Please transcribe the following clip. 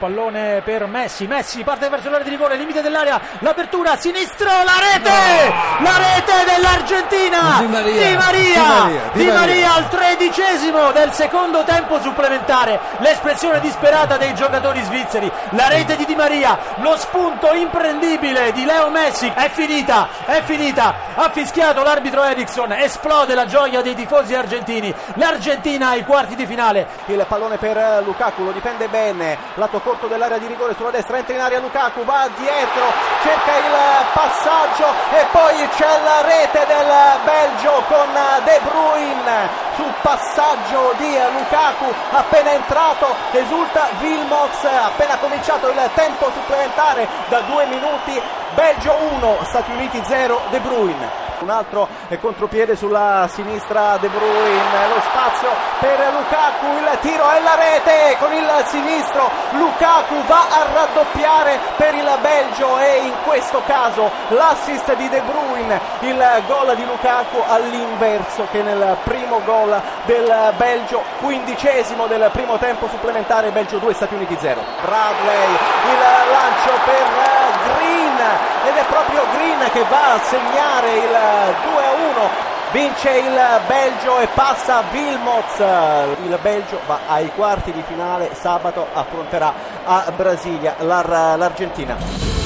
Pallone per Messi, Messi parte verso l'area di rigore, limite dell'area, l'apertura, sinistro, la rete! La rete dell'Argentina! Di Maria, di Maria, di Maria, di Maria al tredicesimo del secondo tempo supplementare, l'espressione disperata dei giocatori svizzeri, la rete di Di Maria, lo spunto imprendibile di Leo Messi, è finita, è finita, ha fischiato l'arbitro Eriksson, esplode la gioia dei tifosi argentini, l'Argentina ai quarti di finale. Il pallone per Lukaku, lo difende bene, lato corto dell'area di rigore sulla destra, entra in area Lukaku, va dietro, cerca il passaggio e poi c'è la rete del Belgio con De Bruyne sul passaggio di Lukaku appena entrato, esulta Wilmots, appena cominciato il tempo supplementare da due minuti, Belgio 1, Stati Uniti 0, De Bruyne. Un altro contropiede sulla sinistra De Bruyne, lo spazio per Lukaku, il tiro e la rete con il sinistro, Lukaku va a raddoppiare per il Belgio e in questo caso l'assist di De Bruyne, il gol di Lukaku all'inverso che nel primo gol del Belgio, quindicesimo del primo tempo supplementare, Belgio 2, Stati Uniti 0. Bradley, il lancio per Green ed è proprio Green che va a segnare il 2 a 1 vince il Belgio e passa Wilmots il Belgio va ai quarti di finale sabato affronterà a Brasilia l'Argentina